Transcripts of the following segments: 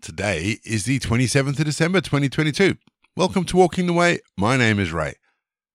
Today is the 27th of December 2022. Welcome to Walking the Way. My name is Ray.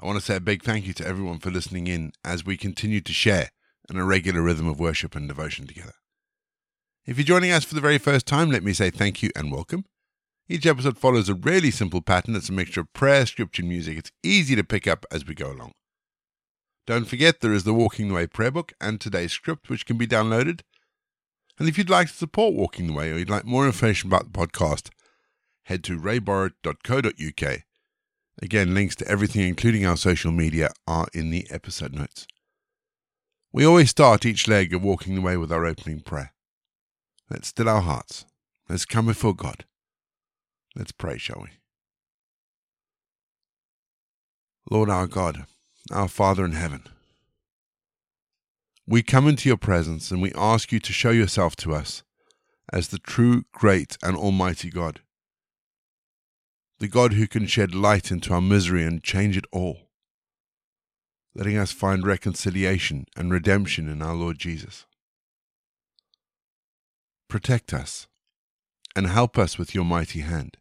I want to say a big thank you to everyone for listening in as we continue to share in a regular rhythm of worship and devotion together. If you're joining us for the very first time, let me say thank you and welcome. Each episode follows a really simple pattern. It's a mixture of prayer, scripture, and music. It's easy to pick up as we go along. Don't forget there is the Walking the Way prayer book and today's script, which can be downloaded and if you'd like to support Walking the Way or you'd like more information about the podcast, head to rayborrett.co.uk. Again, links to everything, including our social media, are in the episode notes. We always start each leg of Walking the Way with our opening prayer. Let's still our hearts. Let's come before God. Let's pray, shall we? Lord our God, our Father in heaven, we come into your presence and we ask you to show yourself to us as the true, great, and almighty God. The God who can shed light into our misery and change it all, letting us find reconciliation and redemption in our Lord Jesus. Protect us and help us with your mighty hand.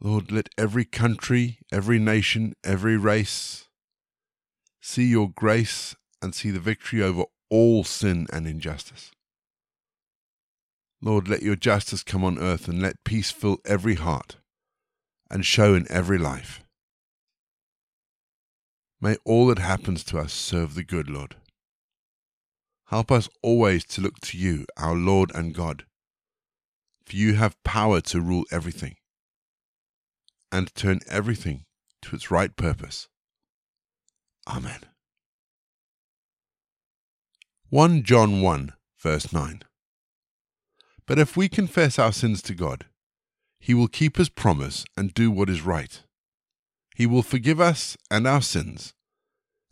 Lord, let every country, every nation, every race see your grace and see the victory over all sin and injustice. Lord, let your justice come on earth and let peace fill every heart and show in every life. May all that happens to us serve the good, Lord. Help us always to look to you, our Lord and God, for you have power to rule everything and turn everything to its right purpose. Amen. 1 John 1, verse 9. But if we confess our sins to God, he will keep his promise and do what is right. He will forgive us and our sins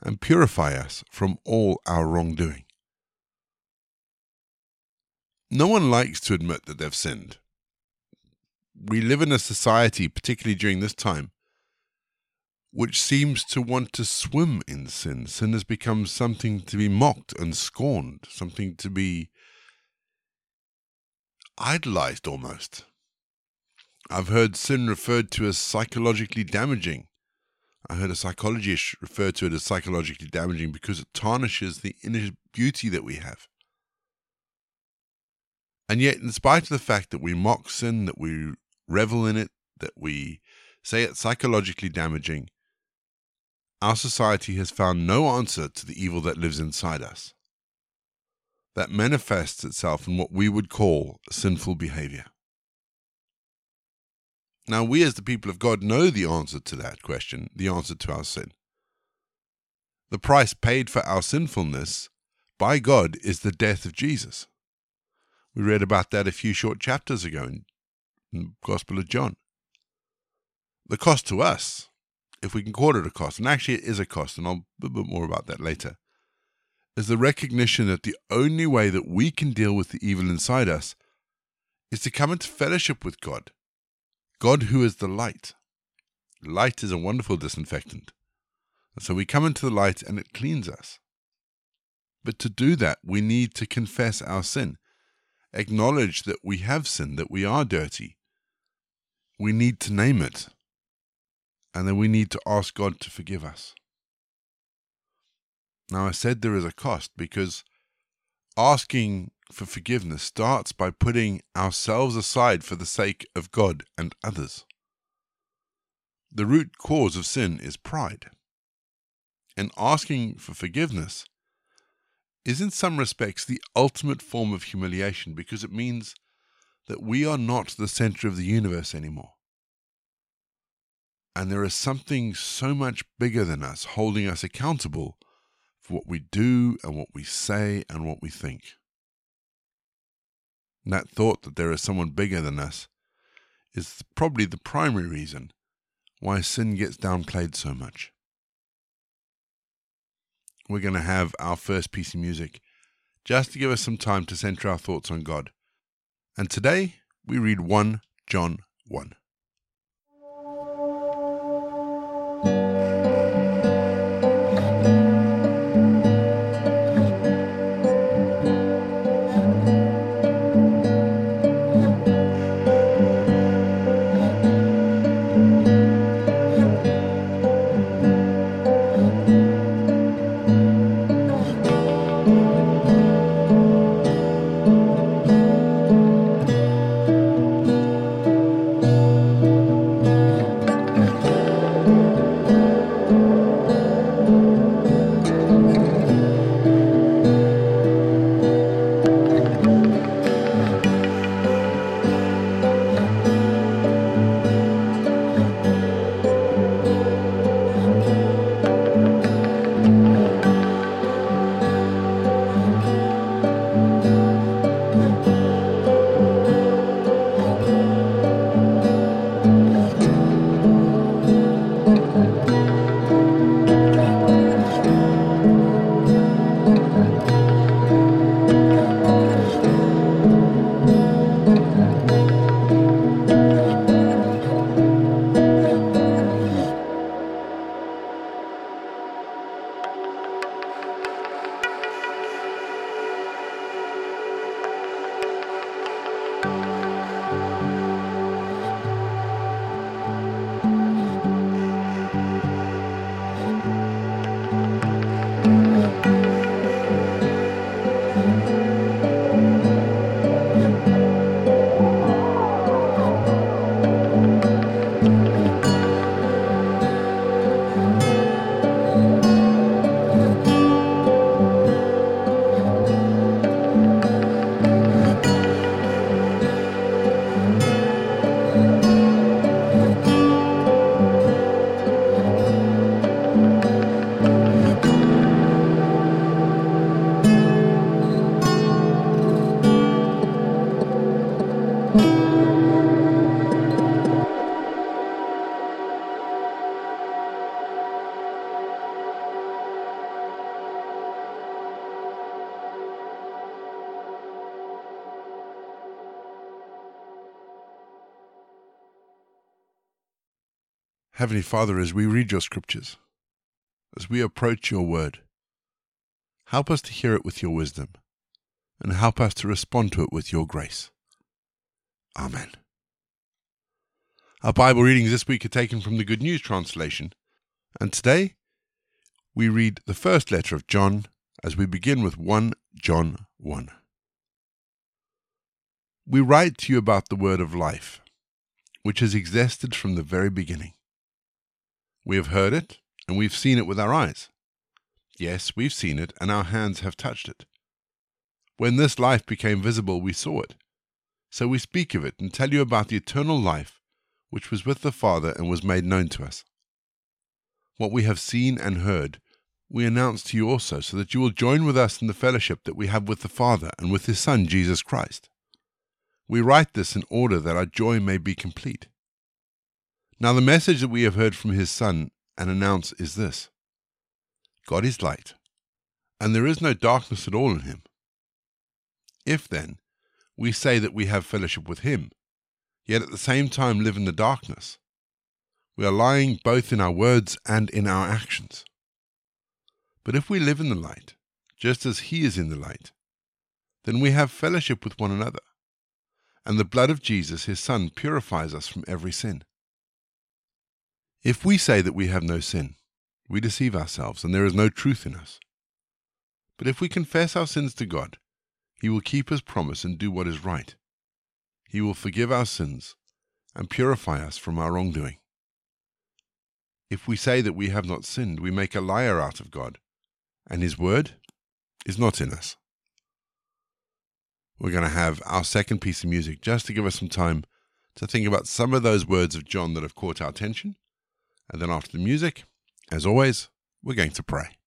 and purify us from all our wrongdoing. No one likes to admit that they've sinned. We live in a society, particularly during this time, which seems to want to swim in sin. Sin has become something to be mocked and scorned, something to be idolized almost. I've heard sin referred to as psychologically damaging. I heard a psychologist refer to it as psychologically damaging because it tarnishes the inner beauty that we have. And yet, in spite of the fact that we mock sin, that we revel in it, that we say it's psychologically damaging, our society has found no answer to the evil that lives inside us, that manifests itself in what we would call sinful behavior. Now, we as the people of God know the answer to that question, the answer to our sin. The price paid for our sinfulness by God is the death of Jesus. We read about that a few short chapters ago in the Gospel of John. The cost to us if we can call it a cost, and actually it is a cost, and I'll a bit more about that later, is the recognition that the only way that we can deal with the evil inside us is to come into fellowship with God. God, who is the light. Light is a wonderful disinfectant. And so we come into the light and it cleans us. But to do that, we need to confess our sin, acknowledge that we have sinned, that we are dirty. We need to name it and then we need to ask God to forgive us. Now, I said there is a cost because asking for forgiveness starts by putting ourselves aside for the sake of God and others. The root cause of sin is pride. And asking for forgiveness is, in some respects, the ultimate form of humiliation because it means that we are not the center of the universe anymore. And there is something so much bigger than us holding us accountable for what we do and what we say and what we think. And that thought that there is someone bigger than us is probably the primary reason why sin gets downplayed so much. We're going to have our first piece of music just to give us some time to center our thoughts on God. And today we read 1 John 1. Heavenly Father, as we read your scriptures, as we approach your word, help us to hear it with your wisdom and help us to respond to it with your grace. Amen. Our Bible readings this week are taken from the Good News translation, and today we read the first letter of John as we begin with 1 John 1. We write to you about the word of life, which has existed from the very beginning. We have heard it, and we've seen it with our eyes. Yes, we've seen it, and our hands have touched it. When this life became visible, we saw it. So we speak of it and tell you about the eternal life which was with the Father and was made known to us. What we have seen and heard, we announce to you also, so that you will join with us in the fellowship that we have with the Father and with his Son, Jesus Christ. We write this in order that our joy may be complete. Now, the message that we have heard from his Son and announce is this God is light, and there is no darkness at all in him. If then we say that we have fellowship with him, yet at the same time live in the darkness, we are lying both in our words and in our actions. But if we live in the light, just as he is in the light, then we have fellowship with one another, and the blood of Jesus, his Son, purifies us from every sin. If we say that we have no sin, we deceive ourselves, and there is no truth in us. But if we confess our sins to God, He will keep His promise and do what is right. He will forgive our sins and purify us from our wrongdoing. If we say that we have not sinned, we make a liar out of God, and His word is not in us. We're going to have our second piece of music just to give us some time to think about some of those words of John that have caught our attention and then after the music, as always, we're going to pray.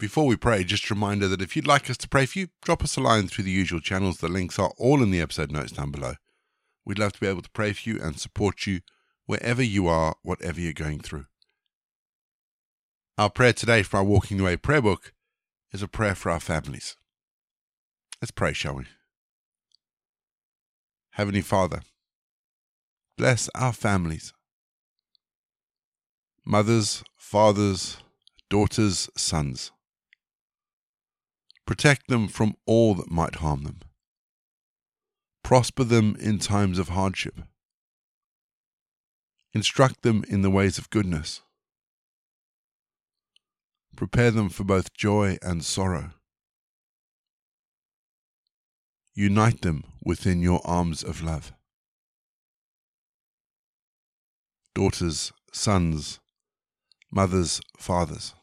Before we pray, just a reminder that if you'd like us to pray for you, drop us a line through the usual channels. The links are all in the episode notes down below. We'd love to be able to pray for you and support you wherever you are, whatever you're going through. Our prayer today for our Walking the Way prayer book is a prayer for our families. Let's pray, shall we? Heavenly Father, bless our families. Mothers, fathers, daughters, sons. Protect them from all that might harm them. Prosper them in times of hardship. Instruct them in the ways of goodness. Prepare them for both joy and sorrow. Unite them within your arms of love. Daughters, sons, mothers, fathers.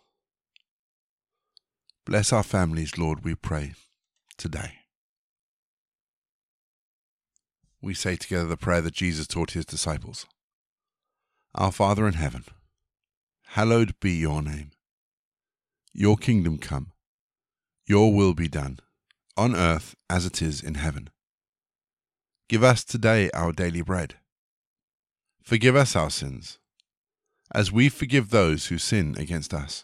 Bless our families, Lord, we pray today. We say together the prayer that Jesus taught his disciples Our Father in heaven, hallowed be your name. Your kingdom come, your will be done, on earth as it is in heaven. Give us today our daily bread. Forgive us our sins, as we forgive those who sin against us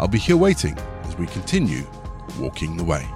I'll be here waiting as we continue walking the way.